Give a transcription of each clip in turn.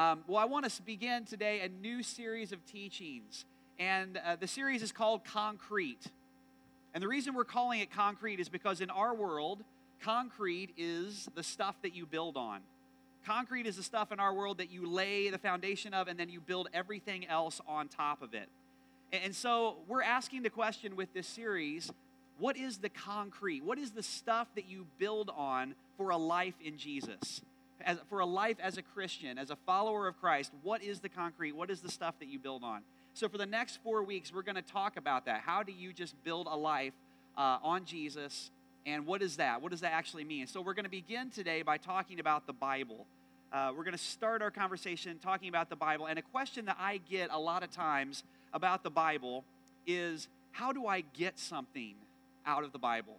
Um, well, I want to begin today a new series of teachings, and uh, the series is called Concrete. And the reason we're calling it concrete is because in our world, concrete is the stuff that you build on. Concrete is the stuff in our world that you lay the foundation of and then you build everything else on top of it. And so we're asking the question with this series what is the concrete? What is the stuff that you build on for a life in Jesus? As, for a life as a Christian, as a follower of Christ, what is the concrete? What is the stuff that you build on? So, for the next four weeks, we're going to talk about that. How do you just build a life uh, on Jesus? And what is that? What does that actually mean? So, we're going to begin today by talking about the Bible. Uh, we're going to start our conversation talking about the Bible. And a question that I get a lot of times about the Bible is how do I get something out of the Bible?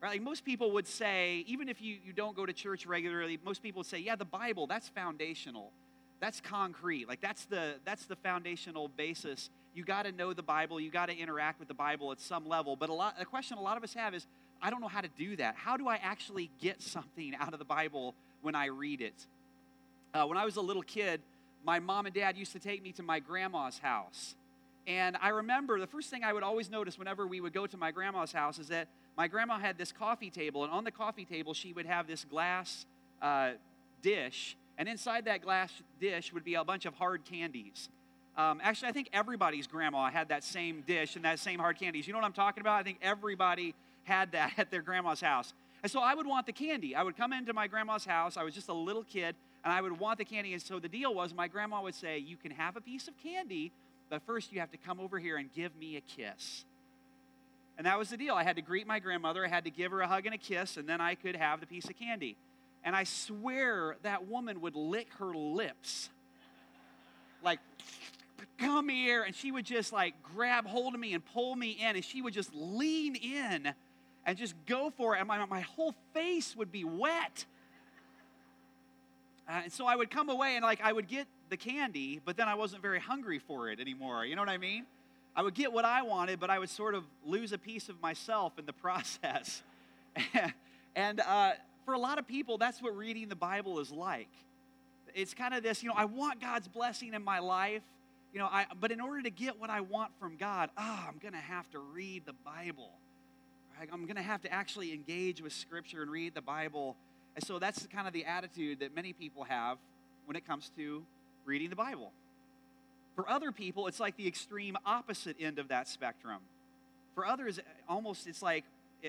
Right? Like most people would say, even if you, you don't go to church regularly, most people would say, yeah, the Bible, that's foundational. That's concrete. Like that's the that's the foundational basis. You got to know the Bible, you got to interact with the Bible at some level. But a lot the question a lot of us have is, I don't know how to do that. How do I actually get something out of the Bible when I read it? Uh, when I was a little kid, my mom and dad used to take me to my grandma's house. And I remember the first thing I would always notice whenever we would go to my grandma's house is that my grandma had this coffee table, and on the coffee table, she would have this glass uh, dish, and inside that glass dish would be a bunch of hard candies. Um, actually, I think everybody's grandma had that same dish and that same hard candies. You know what I'm talking about? I think everybody had that at their grandma's house. And so I would want the candy. I would come into my grandma's house. I was just a little kid, and I would want the candy. And so the deal was my grandma would say, You can have a piece of candy, but first you have to come over here and give me a kiss. And that was the deal. I had to greet my grandmother, I had to give her a hug and a kiss, and then I could have the piece of candy. And I swear that woman would lick her lips. Like, come here. And she would just like grab hold of me and pull me in, and she would just lean in and just go for it. And my, my whole face would be wet. Uh, and so I would come away and like I would get the candy, but then I wasn't very hungry for it anymore. You know what I mean? I would get what I wanted, but I would sort of lose a piece of myself in the process. and uh, for a lot of people, that's what reading the Bible is like. It's kind of this, you know, I want God's blessing in my life, you know, I, but in order to get what I want from God, ah, oh, I'm going to have to read the Bible. Right? I'm going to have to actually engage with Scripture and read the Bible. And so that's kind of the attitude that many people have when it comes to reading the Bible. For other people, it's like the extreme opposite end of that spectrum. For others, almost it's like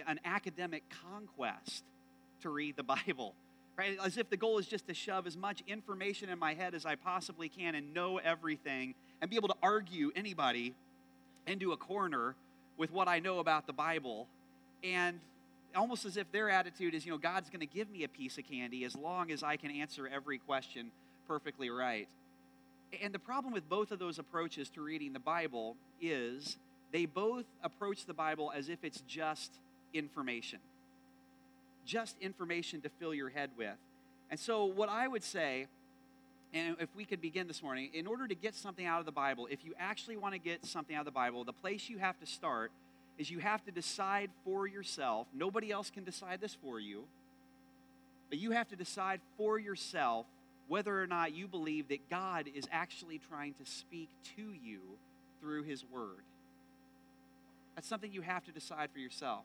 an academic conquest to read the Bible, right? As if the goal is just to shove as much information in my head as I possibly can and know everything and be able to argue anybody into a corner with what I know about the Bible. And almost as if their attitude is, you know, God's going to give me a piece of candy as long as I can answer every question perfectly right. And the problem with both of those approaches to reading the Bible is they both approach the Bible as if it's just information just information to fill your head with. And so, what I would say, and if we could begin this morning, in order to get something out of the Bible, if you actually want to get something out of the Bible, the place you have to start is you have to decide for yourself. Nobody else can decide this for you, but you have to decide for yourself whether or not you believe that God is actually trying to speak to you through His Word. That's something you have to decide for yourself.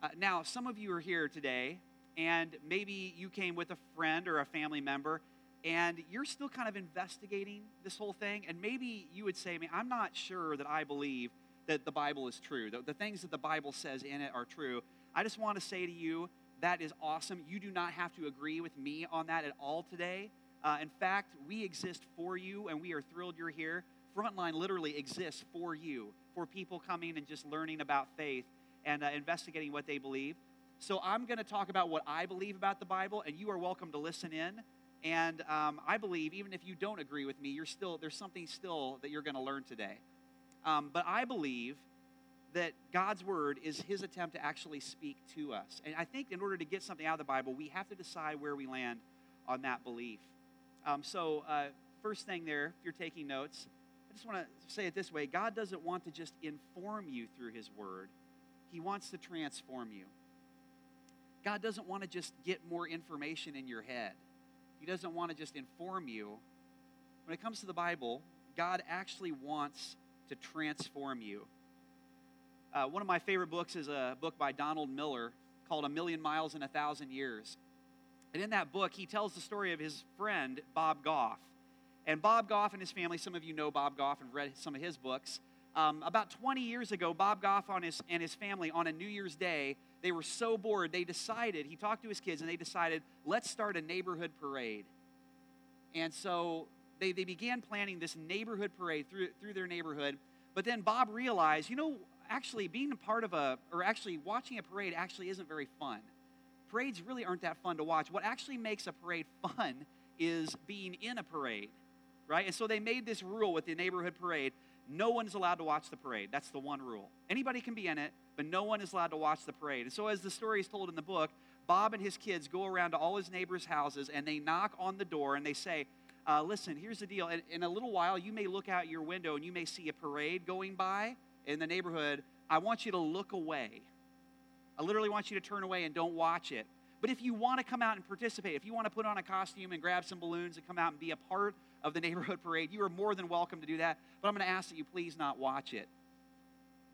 Uh, now, some of you are here today, and maybe you came with a friend or a family member, and you're still kind of investigating this whole thing. And maybe you would say, I mean, I'm not sure that I believe that the Bible is true, the, the things that the Bible says in it are true. I just want to say to you, that is awesome. You do not have to agree with me on that at all today. Uh, in fact, we exist for you, and we are thrilled you're here. Frontline literally exists for you, for people coming and just learning about faith and uh, investigating what they believe. So I'm going to talk about what I believe about the Bible, and you are welcome to listen in. And um, I believe, even if you don't agree with me, you're still there's something still that you're going to learn today. Um, but I believe that God's word is His attempt to actually speak to us. And I think in order to get something out of the Bible, we have to decide where we land on that belief. Um, so, uh, first thing there, if you're taking notes, I just want to say it this way God doesn't want to just inform you through His word, he wants to transform you. God doesn't want to just get more information in your head. He doesn't want to just inform you. When it comes to the Bible, God actually wants to transform you. Uh, one of my favorite books is a book by Donald Miller called A Million Miles in a Thousand Years. And in that book, he tells the story of his friend, Bob Goff. And Bob Goff and his family, some of you know Bob Goff and read some of his books. Um, about 20 years ago, Bob Goff on his, and his family on a New Year's Day, they were so bored, they decided, he talked to his kids, and they decided, let's start a neighborhood parade. And so they, they began planning this neighborhood parade through, through their neighborhood. But then Bob realized, you know, actually being a part of a, or actually watching a parade actually isn't very fun. Parades really aren't that fun to watch. What actually makes a parade fun is being in a parade, right? And so they made this rule with the neighborhood parade no one is allowed to watch the parade. That's the one rule. Anybody can be in it, but no one is allowed to watch the parade. And so, as the story is told in the book, Bob and his kids go around to all his neighbors' houses and they knock on the door and they say, uh, Listen, here's the deal. In, in a little while, you may look out your window and you may see a parade going by in the neighborhood. I want you to look away. I literally want you to turn away and don't watch it. But if you want to come out and participate, if you want to put on a costume and grab some balloons and come out and be a part of the neighborhood parade, you are more than welcome to do that. But I'm going to ask that you please not watch it.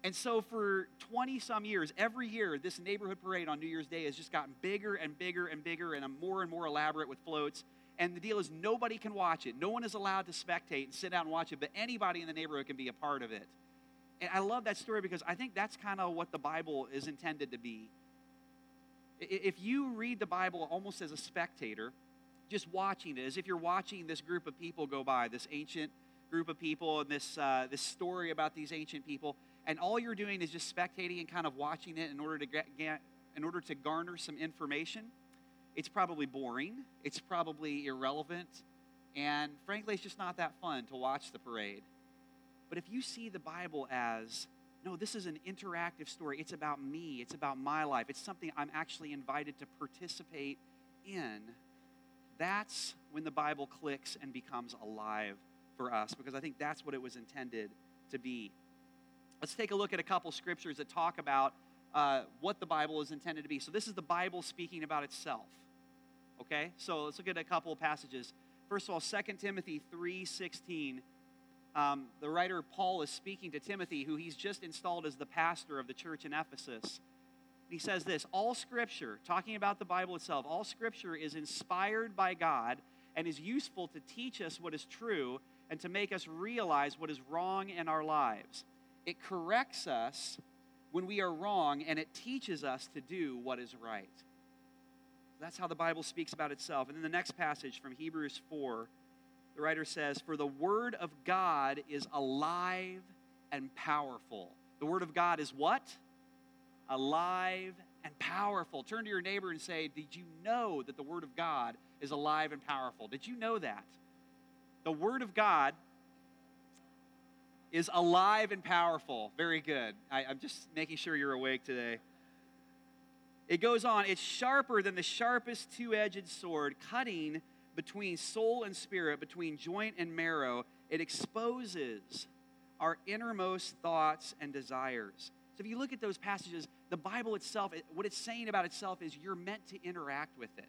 And so for 20 some years, every year, this neighborhood parade on New Year's Day has just gotten bigger and bigger and bigger and more and more elaborate with floats. And the deal is, nobody can watch it. No one is allowed to spectate and sit down and watch it, but anybody in the neighborhood can be a part of it. And I love that story because I think that's kind of what the Bible is intended to be. If you read the Bible almost as a spectator, just watching it, as if you're watching this group of people go by, this ancient group of people and this, uh, this story about these ancient people, and all you're doing is just spectating and kind of watching it in order to get, get in order to garner some information, it's probably boring, it's probably irrelevant, and frankly, it's just not that fun to watch the parade. But if you see the Bible as, no, this is an interactive story, it's about me, it's about my life, it's something I'm actually invited to participate in, that's when the Bible clicks and becomes alive for us because I think that's what it was intended to be. Let's take a look at a couple scriptures that talk about uh, what the Bible is intended to be. So, this is the Bible speaking about itself. Okay? So, let's look at a couple of passages. First of all, 2 Timothy 3.16. Um, the writer Paul is speaking to Timothy, who he's just installed as the pastor of the church in Ephesus. He says this All scripture, talking about the Bible itself, all scripture is inspired by God and is useful to teach us what is true and to make us realize what is wrong in our lives. It corrects us when we are wrong, and it teaches us to do what is right. That's how the Bible speaks about itself. And then the next passage from Hebrews 4, the writer says, For the word of God is alive and powerful. The word of God is what? Alive and powerful. Turn to your neighbor and say, Did you know that the word of God is alive and powerful? Did you know that? The Word of God is alive and powerful. Very good. I, am just making sure you're awake today. It goes on, it's sharper than the sharpest two edged sword, cutting between soul and spirit, between joint and marrow. It exposes our innermost thoughts and desires. So if you look at those passages, the Bible itself, what it's saying about itself is you're meant to interact with it.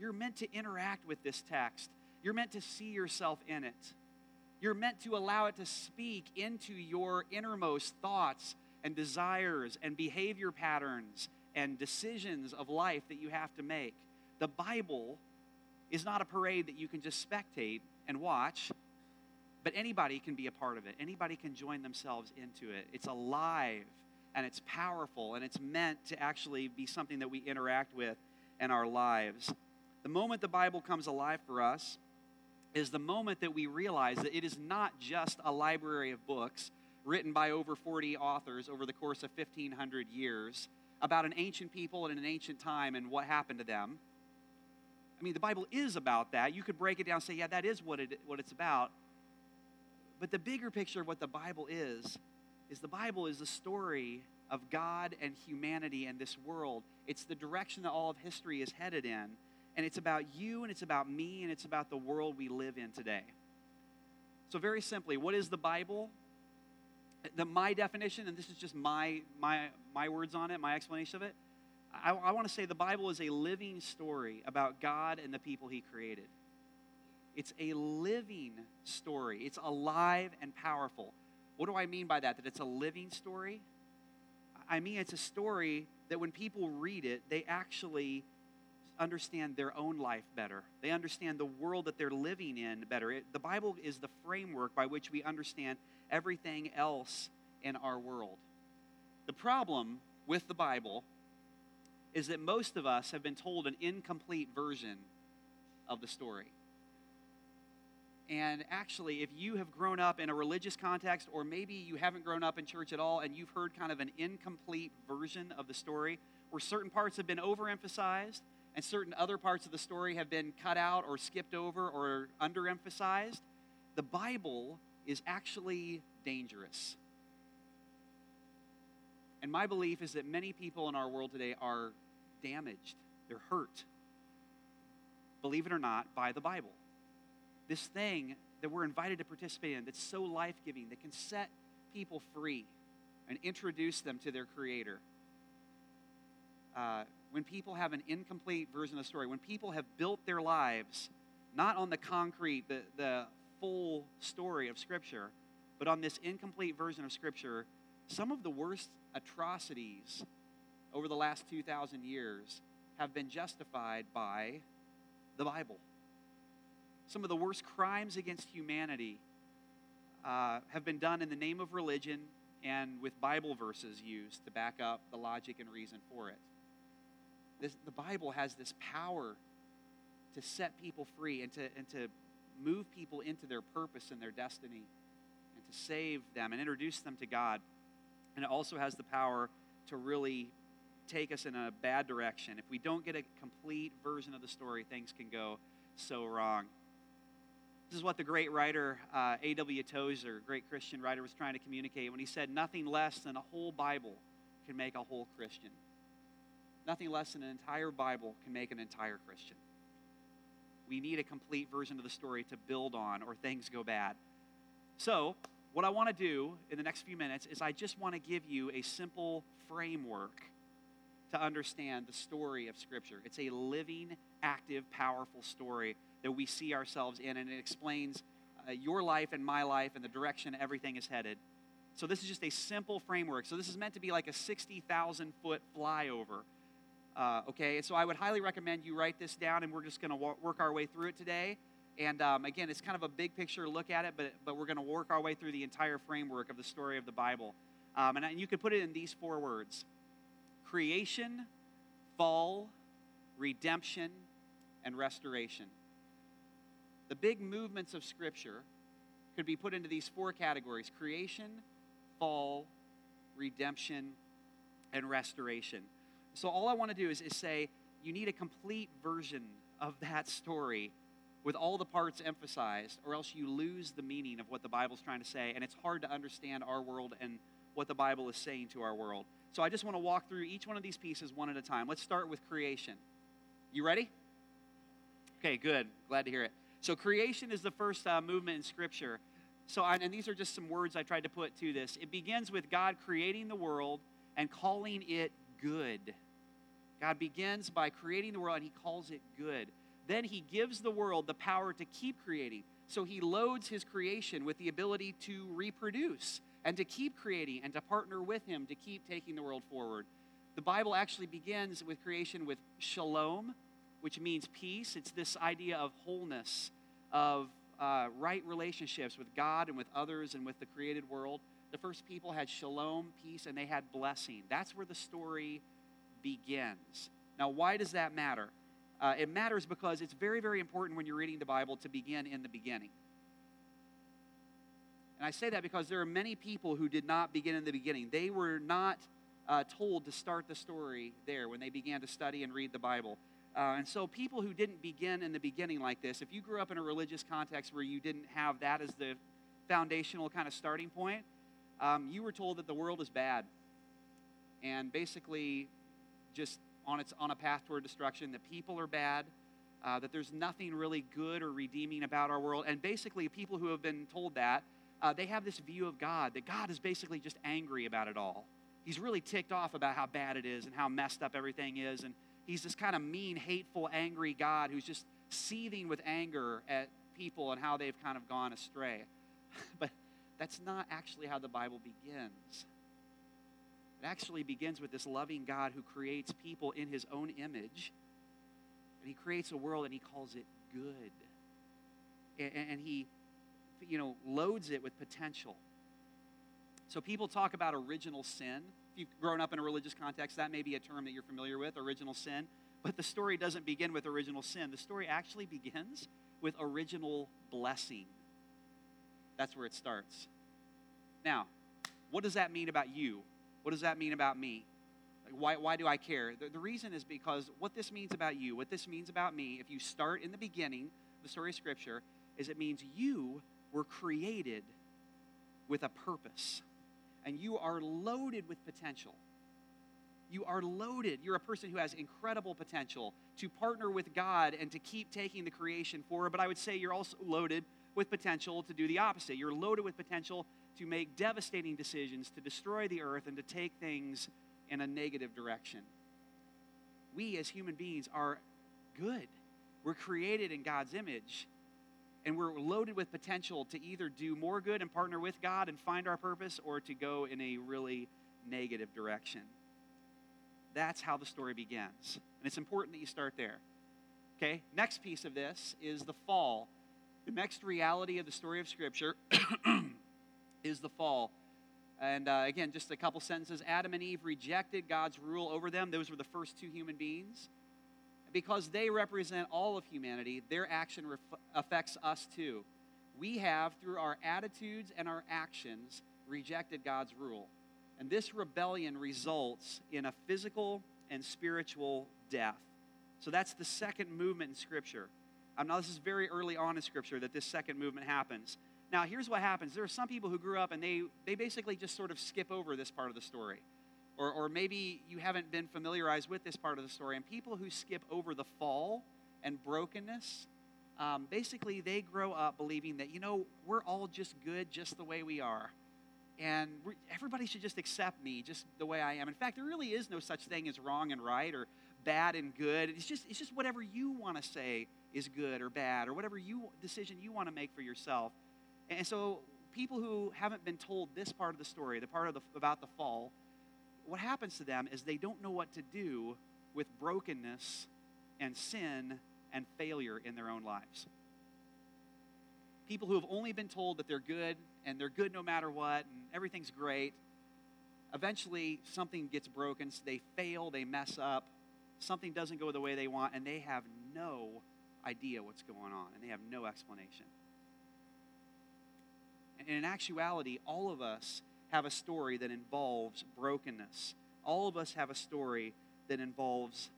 You're meant to interact with this text. You're meant to see yourself in it. You're meant to allow it to speak into your innermost thoughts and desires and behavior patterns and decisions of life that you have to make. The Bible is not a parade that you can just spectate and watch, but anybody can be a part of it. Anybody can join themselves into it. It's alive and it's powerful and it's meant to actually be something that we interact with in our lives. The moment the Bible comes alive for us, is the moment that we realize that it is not just a library of books written by over 40 authors over the course of 1,500 years about an ancient people and an ancient time and what happened to them. I mean, the Bible is about that. You could break it down and say, yeah, that is what, it, what it's about. But the bigger picture of what the Bible is, is the Bible is the story of God and humanity and this world. It's the direction that all of history is headed in and it's about you, and it's about me, and it's about the world we live in today. So, very simply, what is the Bible? The, my definition, and this is just my, my, my words on it, my explanation of it. I, I want to say the Bible is a living story about God and the people He created. It's a living story, it's alive and powerful. What do I mean by that? That it's a living story? I mean, it's a story that when people read it, they actually understand their own life better. They understand the world that they're living in better. It, the Bible is the framework by which we understand everything else in our world. The problem with the Bible is that most of us have been told an incomplete version of the story. And actually, if you have grown up in a religious context, or maybe you haven't grown up in church at all and you've heard kind of an incomplete version of the story, where certain parts have been overemphasized and certain other parts of the story have been cut out or skipped over or underemphasized, the Bible is actually dangerous. And my belief is that many people in our world today are damaged, they're hurt, believe it or not, by the Bible. This thing that we're invited to participate in that's so life giving, that can set people free and introduce them to their Creator. Uh, when people have an incomplete version of the story, when people have built their lives not on the concrete, the, the full story of Scripture, but on this incomplete version of Scripture, some of the worst atrocities over the last 2,000 years have been justified by the Bible. Some of the worst crimes against humanity uh, have been done in the name of religion and with Bible verses used to back up the logic and reason for it. This, the Bible has this power to set people free and to, and to move people into their purpose and their destiny and to save them and introduce them to God. And it also has the power to really take us in a bad direction. If we don't get a complete version of the story, things can go so wrong. This is what the great writer uh, A.W. Tozer, great Christian writer, was trying to communicate when he said, Nothing less than a whole Bible can make a whole Christian. Nothing less than an entire Bible can make an entire Christian. We need a complete version of the story to build on, or things go bad. So, what I want to do in the next few minutes is I just want to give you a simple framework to understand the story of Scripture. It's a living, active, powerful story that we see ourselves in, and it explains uh, your life and my life and the direction everything is headed. So, this is just a simple framework. So, this is meant to be like a 60,000 foot flyover uh, okay, so I would highly recommend you write this down, and we're just going to wa- work our way through it today. And um, again, it's kind of a big picture look at it, but, but we're going to work our way through the entire framework of the story of the Bible. Um, and, and you can put it in these four words creation, fall, redemption, and restoration. The big movements of Scripture could be put into these four categories creation, fall, redemption, and restoration. So all I want to do is, is say you need a complete version of that story with all the parts emphasized, or else you lose the meaning of what the Bible's trying to say, and it's hard to understand our world and what the Bible is saying to our world. So I just want to walk through each one of these pieces one at a time. Let's start with creation. You ready? Okay, good. Glad to hear it. So creation is the first uh, movement in Scripture. So, I, and these are just some words I tried to put to this. It begins with God creating the world and calling it good. God begins by creating the world and he calls it good. Then he gives the world the power to keep creating. So he loads his creation with the ability to reproduce and to keep creating and to partner with him to keep taking the world forward. The Bible actually begins with creation with shalom, which means peace. It's this idea of wholeness, of uh, right relationships with God and with others and with the created world. The first people had shalom, peace, and they had blessing. That's where the story begins. Now, why does that matter? Uh, it matters because it's very, very important when you're reading the Bible to begin in the beginning. And I say that because there are many people who did not begin in the beginning. They were not uh, told to start the story there when they began to study and read the Bible. Uh, and so, people who didn't begin in the beginning like this, if you grew up in a religious context where you didn't have that as the foundational kind of starting point, um, you were told that the world is bad. And basically, just on, its, on a path toward destruction, that people are bad, uh, that there's nothing really good or redeeming about our world. And basically, people who have been told that, uh, they have this view of God, that God is basically just angry about it all. he's really ticked off about how bad it is and how messed up everything is. And he's this kind of mean, hateful, angry God who's just seething with anger at people and how they've kind of gone astray. but that's not actually how the Bible begins. It actually begins with this loving God who creates people in his own image. And he creates a world and he calls it good. And, and he, you know, loads it with potential. So people talk about original sin. If you've grown up in a religious context, that may be a term that you're familiar with, original sin. But the story doesn't begin with original sin. The story actually begins with original blessing. That's where it starts. Now, what does that mean about you? What does that mean about me? Like, why, why do I care? The, the reason is because what this means about you, what this means about me, if you start in the beginning the story of Scripture, is it means you were created with a purpose and you are loaded with potential. You are loaded. You're a person who has incredible potential to partner with God and to keep taking the creation forward. But I would say you're also loaded with potential to do the opposite. You're loaded with potential to make devastating decisions, to destroy the earth, and to take things in a negative direction. We as human beings are good. We're created in God's image, and we're loaded with potential to either do more good and partner with God and find our purpose or to go in a really negative direction. That's how the story begins. And it's important that you start there. Okay, next piece of this is the fall. The next reality of the story of Scripture is the fall. And uh, again, just a couple sentences. Adam and Eve rejected God's rule over them. Those were the first two human beings because they represent all of humanity, their action ref- affects us too. We have, through our attitudes and our actions, rejected God's rule. And this rebellion results in a physical and spiritual death. So that's the second movement in Scripture. Um, now, this is very early on in Scripture that this second movement happens. Now, here's what happens there are some people who grew up and they, they basically just sort of skip over this part of the story. Or, or maybe you haven't been familiarized with this part of the story. And people who skip over the fall and brokenness, um, basically they grow up believing that, you know, we're all just good just the way we are. And everybody should just accept me just the way I am. In fact, there really is no such thing as wrong and right or bad and good. It's just, it's just whatever you want to say is good or bad or whatever you decision you want to make for yourself. And so people who haven't been told this part of the story, the part of the, about the fall, what happens to them is they don't know what to do with brokenness and sin and failure in their own lives. People who have only been told that they're good and they're good no matter what and everything's great, eventually something gets broken, so they fail, they mess up, something doesn't go the way they want, and they have no idea what's going on and they have no explanation. And in actuality, all of us have a story that involves brokenness. All of us have a story that involves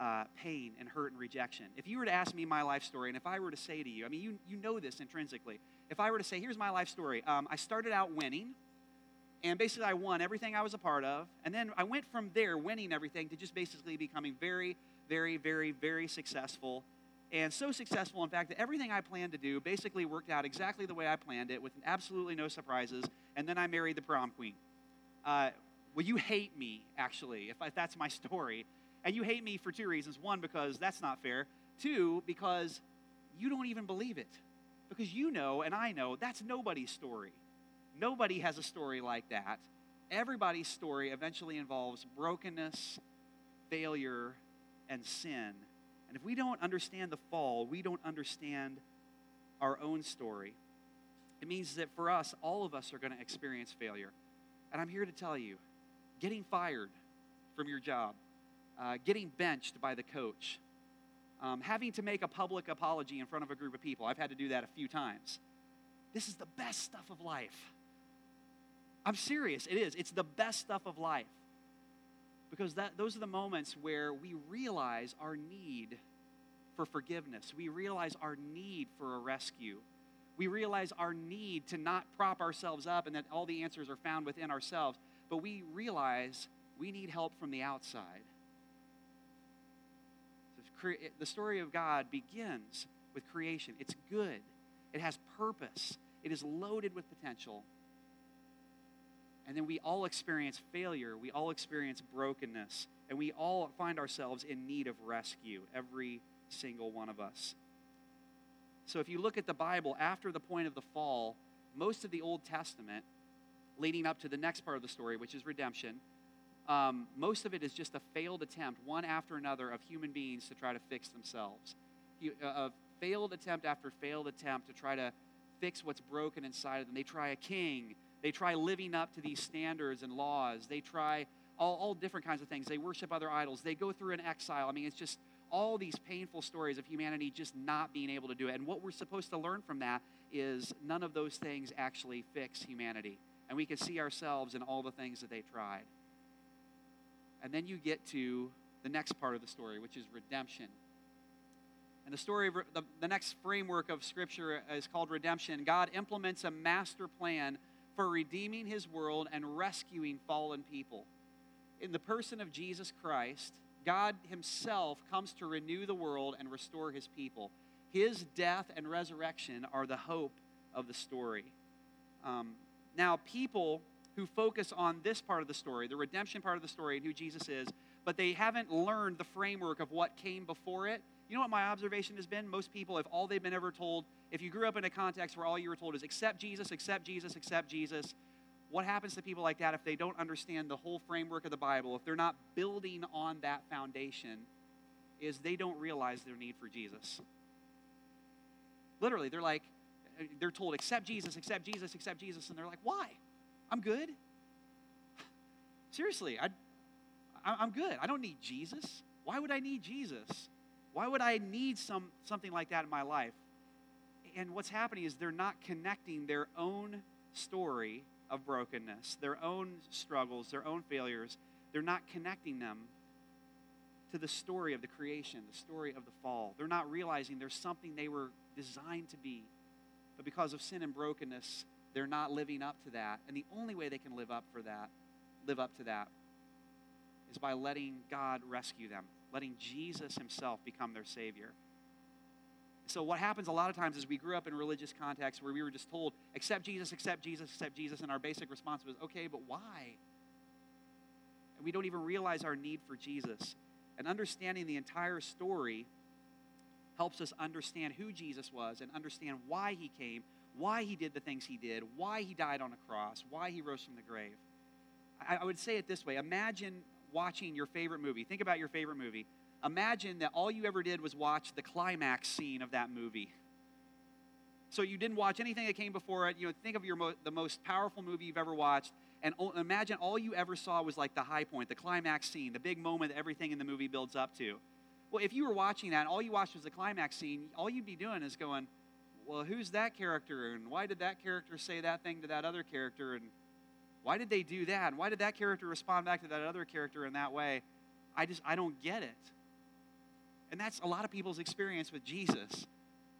uh, pain and hurt and rejection. If you were to ask me my life story, and if I were to say to you, I mean, you, you know this intrinsically. If I were to say, here's my life story, um, I started out winning, and basically I won everything I was a part of, and then I went from there, winning everything, to just basically becoming very, very, very, very successful and so successful, in fact, that everything I planned to do basically worked out exactly the way I planned it with absolutely no surprises. And then I married the prom queen. Uh, well, you hate me, actually, if, I, if that's my story. And you hate me for two reasons. One, because that's not fair. Two, because you don't even believe it. Because you know, and I know, that's nobody's story. Nobody has a story like that. Everybody's story eventually involves brokenness, failure, and sin. And if we don't understand the fall, we don't understand our own story. It means that for us, all of us are going to experience failure. And I'm here to tell you getting fired from your job, uh, getting benched by the coach, um, having to make a public apology in front of a group of people. I've had to do that a few times. This is the best stuff of life. I'm serious, it is. It's the best stuff of life because that, those are the moments where we realize our need for forgiveness. We realize our need for a rescue. We realize our need to not prop ourselves up and that all the answers are found within ourselves, but we realize we need help from the outside. The story of God begins with creation. It's good, it has purpose, it is loaded with potential. And then we all experience failure, we all experience brokenness, and we all find ourselves in need of rescue, every single one of us. So if you look at the Bible after the point of the fall, most of the Old Testament, leading up to the next part of the story, which is redemption, um, most of it is just a failed attempt, one after another, of human beings to try to fix themselves. Uh, a failed attempt after failed attempt to try to fix what's broken inside of them. They try a king. They try living up to these standards and laws. They try all, all different kinds of things. They worship other idols. They go through an exile. I mean, it's just all these painful stories of humanity just not being able to do it. And what we're supposed to learn from that is none of those things actually fix humanity. And we can see ourselves in all the things that they tried. And then you get to the next part of the story, which is redemption. And the story of the, the next framework of Scripture is called redemption. God implements a master plan for redeeming his world and rescuing fallen people. In the person of Jesus Christ, God himself comes to renew the world and restore his people. His death and resurrection are the hope of the story. Um, now, people who focus on this part of the story, the redemption part of the story, and who Jesus is, but they haven't learned the framework of what came before it. You know what my observation has been? Most people, if all they've been ever told, if you grew up in a context where all you were told is accept Jesus, accept Jesus, accept Jesus, what happens to people like that if they don't understand the whole framework of the Bible, if they're not building on that foundation, is they don't realize their need for Jesus. Literally, they're like, they're told, accept Jesus, accept Jesus, accept Jesus, and they're like, why? I'm good. Seriously, I, I'm good. I don't need Jesus. Why would I need Jesus? Why would I need some, something like that in my life? And what's happening is they're not connecting their own story of brokenness, their own struggles, their own failures. They're not connecting them to the story of the creation, the story of the fall. They're not realizing there's something they were designed to be. But because of sin and brokenness, they're not living up to that. And the only way they can live up for that, live up to that, is by letting God rescue them, letting Jesus himself become their Savior. So, what happens a lot of times is we grew up in religious contexts where we were just told, accept Jesus, accept Jesus, accept Jesus, and our basic response was, okay, but why? And we don't even realize our need for Jesus. And understanding the entire story helps us understand who Jesus was and understand why he came, why he did the things he did, why he died on a cross, why he rose from the grave. I, I would say it this way Imagine watching your favorite movie. Think about your favorite movie. Imagine that all you ever did was watch the climax scene of that movie. So you didn't watch anything that came before it. You know, think of your mo- the most powerful movie you've ever watched, and o- imagine all you ever saw was like the high point, the climax scene, the big moment that everything in the movie builds up to. Well, if you were watching that and all you watched was the climax scene, all you'd be doing is going, "Well, who's that character? And why did that character say that thing to that other character? And why did they do that? And why did that character respond back to that other character in that way? I just, I don't get it. And that's a lot of people's experience with Jesus.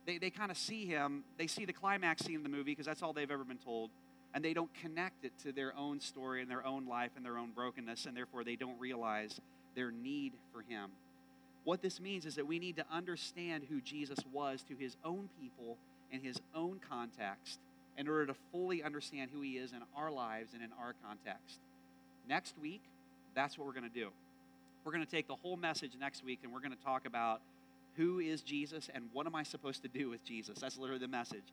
They, they kind of see him, they see the climax scene in the movie because that's all they've ever been told, and they don't connect it to their own story and their own life and their own brokenness, and therefore they don't realize their need for him. What this means is that we need to understand who Jesus was to his own people in his own context in order to fully understand who He is in our lives and in our context. Next week, that's what we're going to do. We're going to take the whole message next week and we're going to talk about who is Jesus and what am I supposed to do with Jesus. That's literally the message.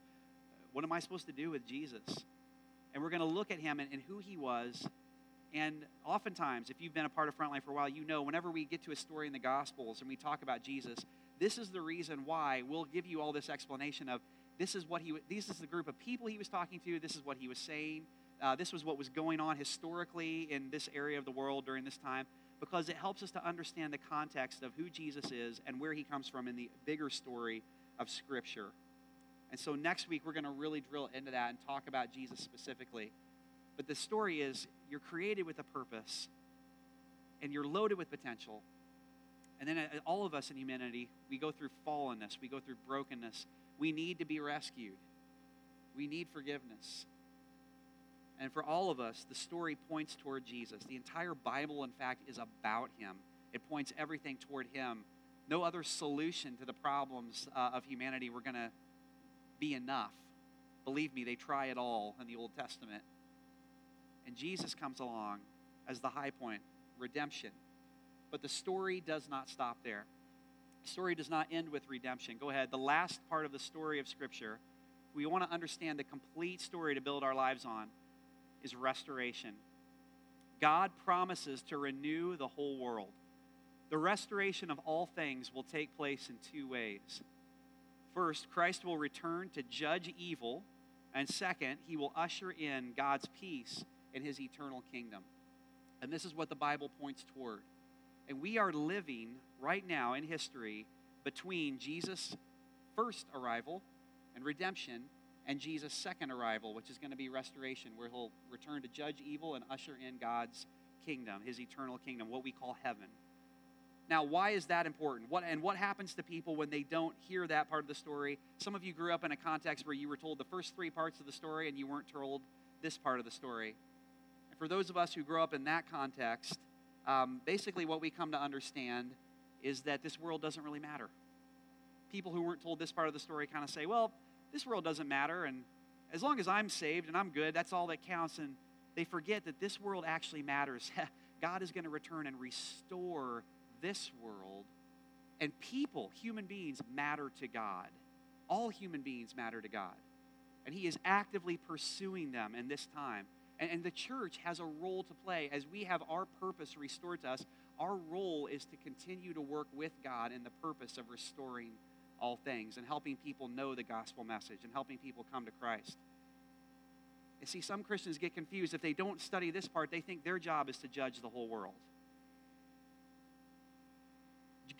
What am I supposed to do with Jesus? And we're going to look at him and, and who he was. And oftentimes, if you've been a part of Frontline for a while, you know whenever we get to a story in the Gospels and we talk about Jesus, this is the reason why we'll give you all this explanation of this is what he this is the group of people he was talking to this is what he was saying uh, this was what was going on historically in this area of the world during this time because it helps us to understand the context of who jesus is and where he comes from in the bigger story of scripture and so next week we're going to really drill into that and talk about jesus specifically but the story is you're created with a purpose and you're loaded with potential and then uh, all of us in humanity we go through fallenness we go through brokenness we need to be rescued. We need forgiveness. And for all of us, the story points toward Jesus. The entire Bible, in fact, is about him. It points everything toward him. No other solution to the problems uh, of humanity were going to be enough. Believe me, they try it all in the Old Testament. And Jesus comes along as the high point, redemption. But the story does not stop there. The story does not end with redemption. Go ahead. The last part of the story of Scripture, we want to understand the complete story to build our lives on, is restoration. God promises to renew the whole world. The restoration of all things will take place in two ways. First, Christ will return to judge evil, and second, he will usher in God's peace in his eternal kingdom. And this is what the Bible points toward. And we are living right now in history between Jesus' first arrival and redemption and Jesus' second arrival, which is going to be restoration, where he'll return to judge evil and usher in God's kingdom, his eternal kingdom, what we call heaven. Now, why is that important? What, and what happens to people when they don't hear that part of the story? Some of you grew up in a context where you were told the first three parts of the story and you weren't told this part of the story. And for those of us who grow up in that context, um, basically what we come to understand is that this world doesn't really matter. People who weren't told this part of the story kind of say, well, this world doesn't matter, and as long as I'm saved and I'm good, that's all that counts. And they forget that this world actually matters. God is going to return and restore this world, and people, human beings, matter to God. All human beings matter to God. And He is actively pursuing them in this time. And, and the church has a role to play. As we have our purpose restored to us, our role is to continue to work with God in the purpose of restoring all things and helping people know the gospel message and helping people come to Christ. You see, some Christians get confused. If they don't study this part, they think their job is to judge the whole world.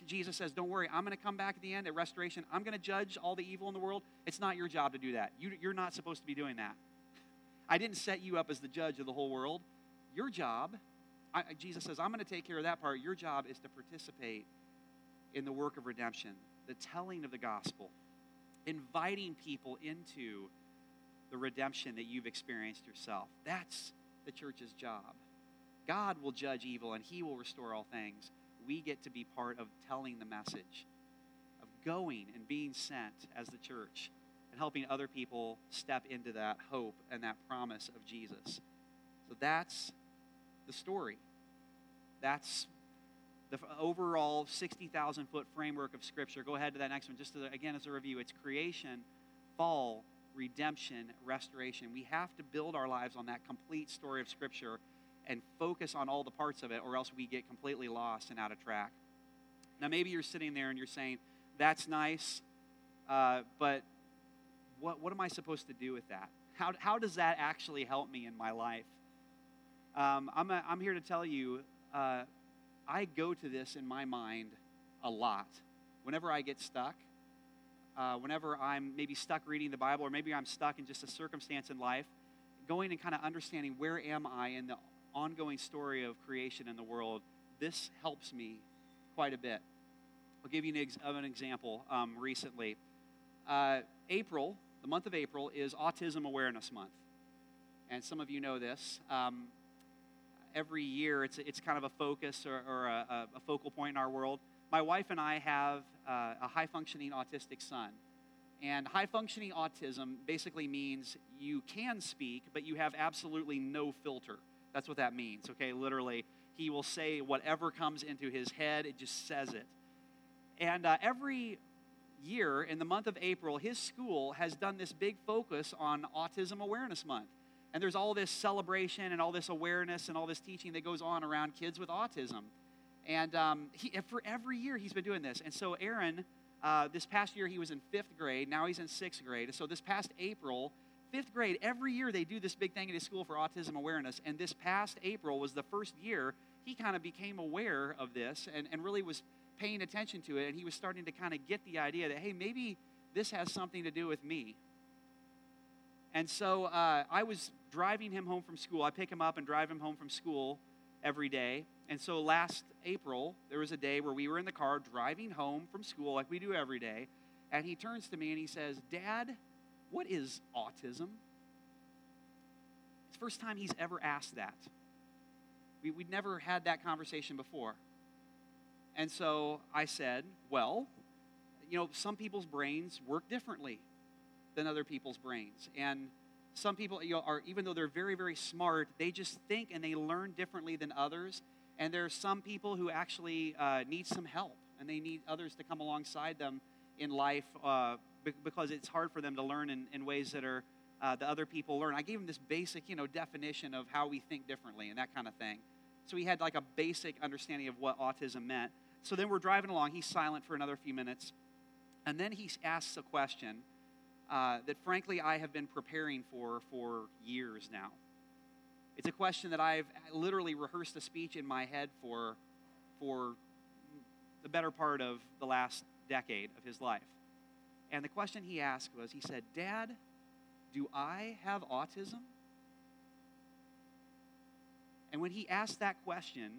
Jesus says, Don't worry, I'm going to come back at the end at restoration. I'm going to judge all the evil in the world. It's not your job to do that. You, you're not supposed to be doing that. I didn't set you up as the judge of the whole world. Your job, I, Jesus says, I'm going to take care of that part. Your job is to participate in the work of redemption, the telling of the gospel, inviting people into the redemption that you've experienced yourself. That's the church's job. God will judge evil and he will restore all things we get to be part of telling the message, of going and being sent as the church, and helping other people step into that hope and that promise of Jesus. So that's the story. That's the overall 60,000 foot framework of Scripture. Go ahead to that next one. Just to, again, as a review, it's creation, fall, redemption, restoration. We have to build our lives on that complete story of Scripture and focus on all the parts of it, or else we get completely lost and out of track. Now, maybe you're sitting there and you're saying, That's nice, uh, but what, what am I supposed to do with that? How, how does that actually help me in my life? Um, I'm, a, I'm here to tell you, uh, I go to this in my mind a lot. Whenever I get stuck, uh, whenever I'm maybe stuck reading the Bible, or maybe I'm stuck in just a circumstance in life, going and kind of understanding where am I in the ongoing story of creation in the world, this helps me quite a bit. I'll give you an, ex- an example um, recently. Uh, April, the month of April, is Autism Awareness Month. And some of you know this. Um, every year, it's, it's kind of a focus or, or a, a, focal point in our world. My wife and I have uh, a high functioning autistic son. And high functioning autism basically means you can speak, but you have absolutely no filter. That's what that means, okay? Literally, he will say whatever comes into his head, it just says it. And uh, every year in the month of April, his school has done this big focus on Autism Awareness Month. And there's all this celebration and all this awareness and all this teaching that goes on around kids with autism. And um, he, for every year, he's been doing this. And so, Aaron, uh, this past year, he was in fifth grade. Now he's in sixth grade. So, this past April, fifth grade, every year they do this big thing at his school for autism awareness. And this past April was the first year he kind of became aware of this and, and really was paying attention to it. And he was starting to kind of get the idea that, hey, maybe this has something to do with me. And so uh, I was driving him home from school. I pick him up and drive him home from school every day. And so last April, there was a day where we were in the car driving home from school like we do every day. And he turns to me and he says, Dad, what is autism? It's the first time he's ever asked that. We, would never had that conversation before. And so I said, Well, you know, some people's brains work differently than other people's brains. And some people you know, are, even though they're very, very smart, they just think and they learn differently than others. And there are some people who actually uh, need some help and they need others to come alongside them in life uh, because it's hard for them to learn in, in ways that are uh, that other people learn. I gave him this basic, you know, definition of how we think differently and that kind of thing. So he had like a basic understanding of what autism meant. So then we're driving along. He's silent for another few minutes, and then he asks a question uh, that, frankly, I have been preparing for for years now. It's a question that I've literally rehearsed a speech in my head for for the better part of the last decade of his life. And the question he asked was, he said, "Dad." Do I have autism? And when he asked that question,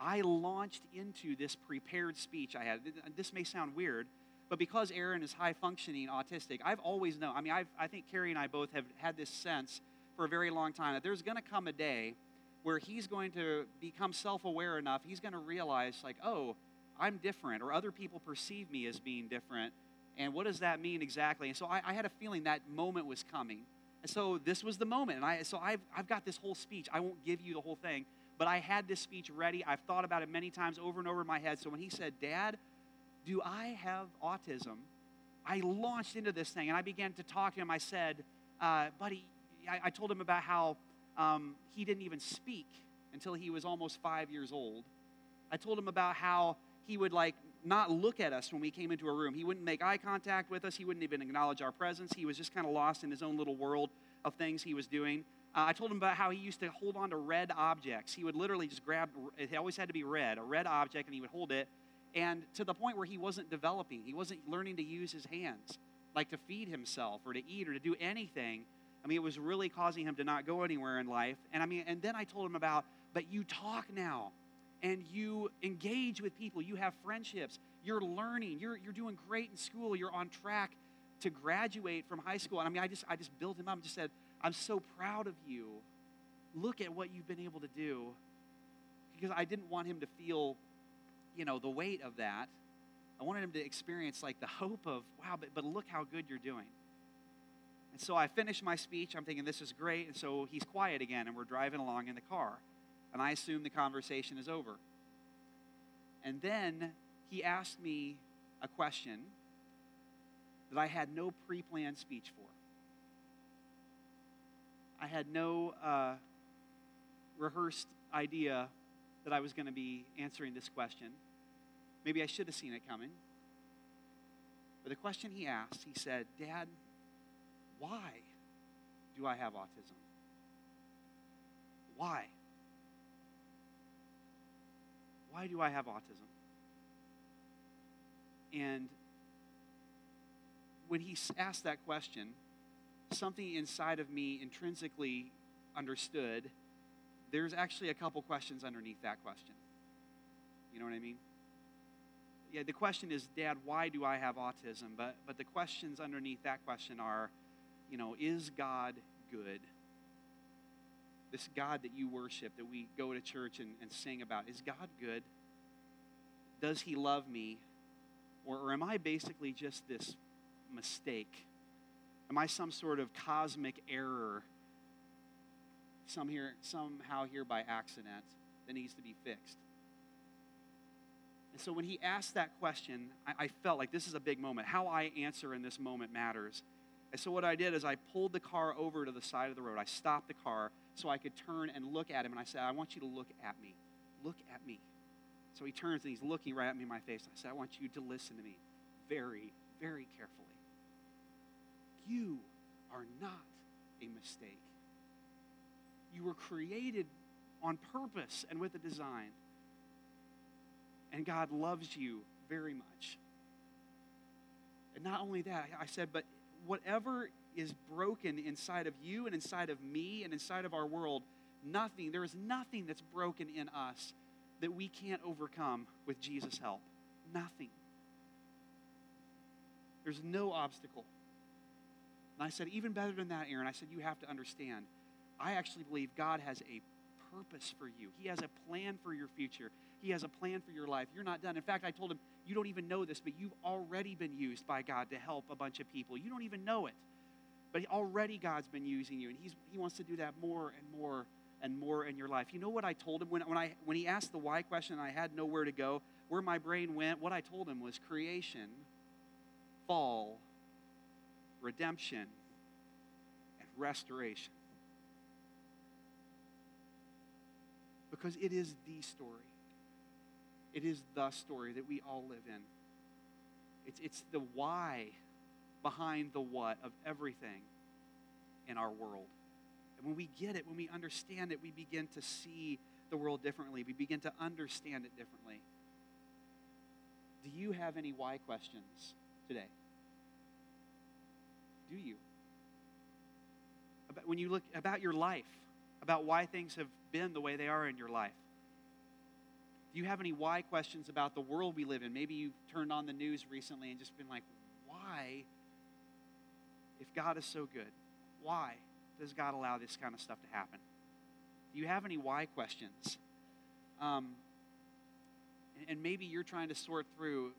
I launched into this prepared speech I had. This may sound weird, but because Aaron is high functioning autistic, I've always known. I mean, I've, i think Carrie and I both have had this sense for a very long time that there's going to come a day where he's going to become self aware enough, he's going to realize, like, oh, I'm different, or other people perceive me as being different. And what does that mean exactly? And so I, I had a feeling that moment was coming. And so this was the moment. And I, so I've, I've got this whole speech. I won't give you the whole thing, but I had this speech ready. I've thought about it many times over and over in my head. So when he said, Dad, do I have autism? I launched into this thing and I began to talk to him. I said, uh, Buddy, I, I, told him about how um, he didn't even speak until he was almost five years old. I told him about how he would like not look at us when we came into a room. He wouldn't make eye contact with us. He wouldn't even acknowledge our presence. He was just kind of lost in his own little world of things he was doing. Uh, I told him about how he used to hold on to red objects. He would literally just grab, it always had to be red, a red object, and he would hold it. And to the point where he wasn't developing, he wasn't learning to use his hands, like to feed himself or to eat or to do anything. I mean, it was really causing him to not go anywhere in life. And I mean, and then I told him about, but you talk now and you engage with people, you have friendships, you're learning, you're, you're doing great in school, you're on track to graduate from high school. And I mean, I just, I just built him up and just said, I'm so proud of you. Look at what you've been able to do. Because I didn't want him to feel, you know, the weight of that. I wanted him to experience like the hope of, wow, but, but look how good you're doing. And so I finished my speech. I'm thinking, this is great. And so he's quiet again, and we're driving along in the car and I assume the conversation is over. And then he asked me a question that I had no pre planned speech for. I had no uh, rehearsed idea that I was going to be answering this question. Maybe I should have seen it coming. But the question he asked, he said, Dad, why do I have autism? Why? Why do I have autism? And when he asked that question, something inside of me intrinsically understood there's actually a couple questions underneath that question. You know what I mean? Yeah, the question is, Dad, why do I have autism? But, but the questions underneath that question are, you know, is God good? this God that you worship, that we go to church and, and sing about, is God good? Does he love me? Or, or am I basically just this mistake? Am I some sort of cosmic error, some here, somehow here by accident, that needs to be fixed? And so when he asked that question, I, I felt like this is a big moment. How I answer in this moment matters. And so what I did is I pulled the car over to the side of the road. I stopped the car so I could turn and look at him. And I said, I want you to look at me. Look at me. So he turns and he's looking right at me in my face. I said, I want you to listen to me very, very carefully. You are not a mistake. You were created on purpose and with a design. And God loves you very much. And not only that, I said, but whatever is broken inside of you and inside of me and inside of our world, nothing, there is nothing that's broken in us that we can't overcome with Jesus' help. Nothing. There's no obstacle. And I said, even better than that, Aaron, I said, you have to understand. I actually believe God has a purpose for you. He has a plan for your future. He has a plan for your life. You're not done. In fact, I told him, you don't even know this, but you've already been used by God to help a bunch of people. You don't even know it. But already God's been using you, and he's, He wants to do that more and more and more in your life. You know what I told him when, when, I, when he asked the why question I had nowhere to go? Where my brain went, what I told him was creation, fall, redemption, and restoration. Because it is the story. It is the story that we all live in. It's, it's the why behind the what of everything in our world. And when we get it, when we understand it, we begin to see the world differently. We begin to understand it differently. Do you have any why questions today? Do you? About, when you look about your life, about why things have been the way they are in your life. Do you have any why questions about the world we live in? Maybe you've turned on the news recently and just been like, why, if God is so good, why does God allow this kind of stuff to happen? Do you have any why questions? Um, and, and maybe you're trying to sort through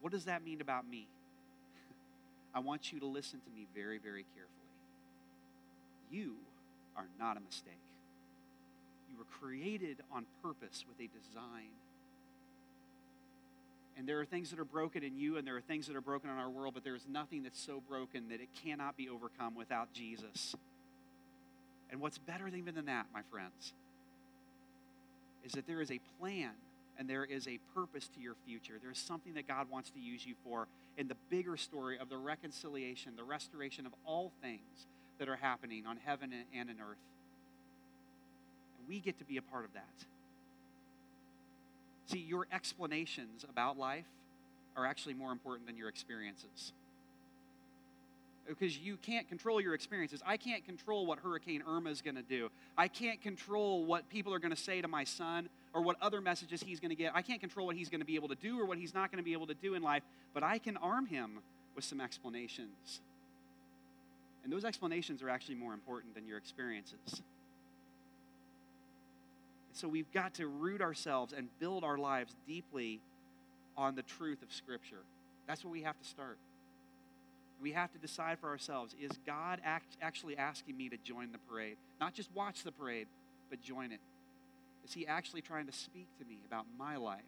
what does that mean about me? I want you to listen to me very, very carefully. You are not a mistake. You were created on purpose with a design. And there are things that are broken in you, and there are things that are broken in our world, but there is nothing that's so broken that it cannot be overcome without Jesus. And what's better even than that, my friends, is that there is a plan and there is a purpose to your future. There is something that God wants to use you for in the bigger story of the reconciliation, the restoration of all things that are happening on heaven and in earth. We get to be a part of that. See, your explanations about life are actually more important than your experiences. Because you can't control your experiences. I can't control what Hurricane Irma is going to do. I can't control what people are going to say to my son or what other messages he's going to get. I can't control what he's going to be able to do or what he's not going to be able to do in life, but I can arm him with some explanations. And those explanations are actually more important than your experiences. So we've got to root ourselves and build our lives deeply on the truth of Scripture. That's where we have to start. We have to decide for ourselves is God act, actually asking me to join the parade? Not just watch the parade, but join it. Is He actually trying to speak to me about my life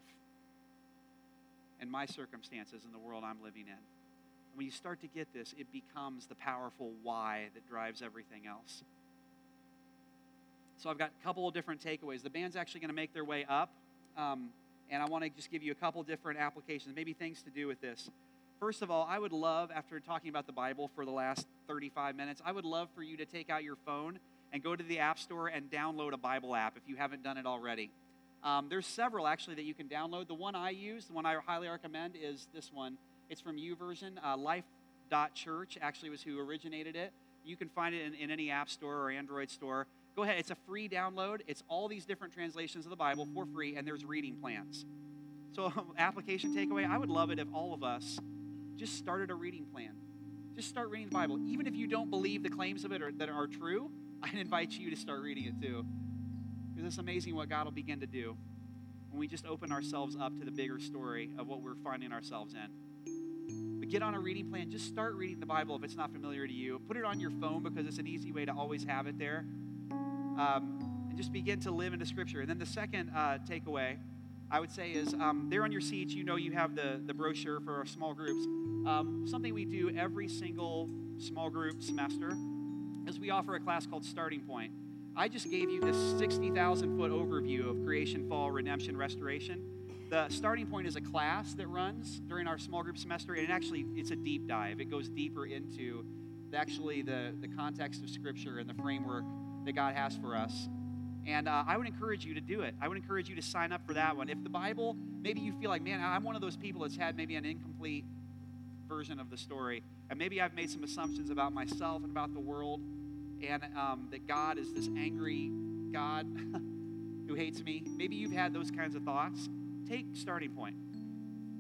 and my circumstances in the world I'm living in? when you start to get this, it becomes the powerful why that drives everything else. So I've got a couple of different takeaways. The band's actually going to make their way up, um, and I want to just give you a couple different applications, maybe things to do with this. First of all, I would love, after talking about the Bible for the last 35 minutes, I would love for you to take out your phone and go to the App Store and download a Bible app if you haven't done it already. Um, there's several actually that you can download. The one I use, the one I highly recommend, is this one. It's from YouVersion. Uh, Life.church actually was who originated it. You can find it in, in any app store or Android store. Go ahead, it's a free download. It's all these different translations of the Bible for free, and there's reading plans. So, um, application takeaway I would love it if all of us just started a reading plan. Just start reading the Bible. Even if you don't believe the claims of it are, that are true, I'd invite you to start reading it too. Because it's amazing what God will begin to do when we just open ourselves up to the bigger story of what we're finding ourselves in. But get on a reading plan. Just start reading the Bible if it's not familiar to you. Put it on your phone because it's an easy way to always have it there um, and just begin to live into Scripture. And then the second uh, takeaway, I would say, is um, there on your seats, you know you have the, the brochure for our small groups. Um, something we do every single small group semester is we offer a class called Starting Point. I just gave you this 60,000 foot overview of creation, fall, redemption, restoration. The starting point is a class that runs during our small group semester, and it actually it's a deep dive. It goes deeper into actually the, the context of Scripture and the framework that God has for us. And uh, I would encourage you to do it. I would encourage you to sign up for that one. If the Bible, maybe you feel like, man, I'm one of those people that's had maybe an incomplete version of the story. And maybe I've made some assumptions about myself and about the world, and um, that God is this angry God who hates me. Maybe you've had those kinds of thoughts. Take starting point.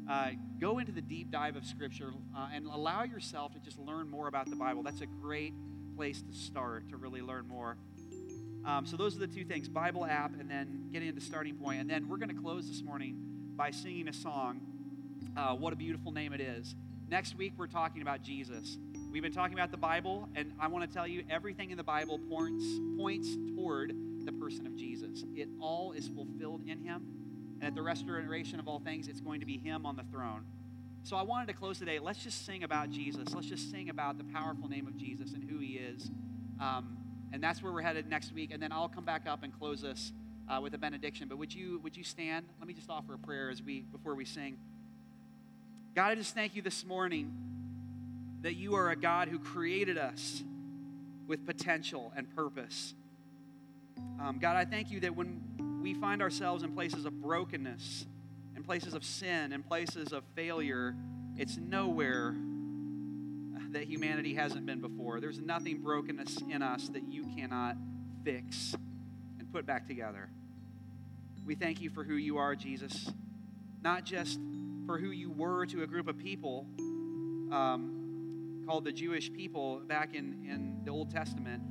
Uh, go into the deep dive of Scripture uh, and allow yourself to just learn more about the Bible. That's a great place to start to really learn more. Um, so those are the two things Bible app and then getting into starting point. And then we're going to close this morning by singing a song, uh, What a Beautiful Name It Is. Next week, we're talking about Jesus. We we've been talking about the Bible, and I want to tell you everything in the Bible points, points toward the person of Jesus. It all is fulfilled in him. And at the restoration of all things, it's going to be him on the throne. So I wanted to close today. Let's just sing about Jesus. Let's just sing about the powerful name of Jesus and who he is. Um, and that's where we're headed next week. And then I'll come back up and close us uh, with a benediction. But would you would you stand? Let me just offer a prayer as we before we sing. God, I just thank you this morning that you are a God who created us with potential and purpose. Um, God, I thank you that when we find ourselves in places of brokenness, in places of sin, in places of failure, it's nowhere that humanity hasn't been before. There's nothing brokenness in us that you cannot fix and put back together. We thank you for who you are, Jesus, not just for who you were to a group of people um, called the Jewish people back in, in the Old Testament.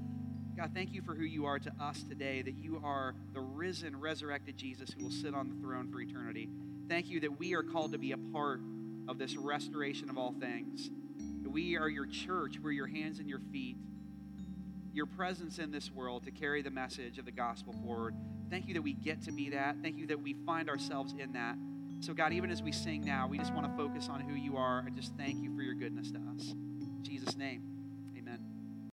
God, thank you for who you are to us today, that you are the risen, resurrected Jesus who will sit on the throne for eternity. Thank you that we are called to be a part of this restoration of all things. We are your church. We're your hands and your feet. Your presence in this world to carry the message of the gospel forward. Thank you that we get to be that. Thank you that we find ourselves in that. So, God, even as we sing now, we just want to focus on who you are and just thank you for your goodness to us. In Jesus' name.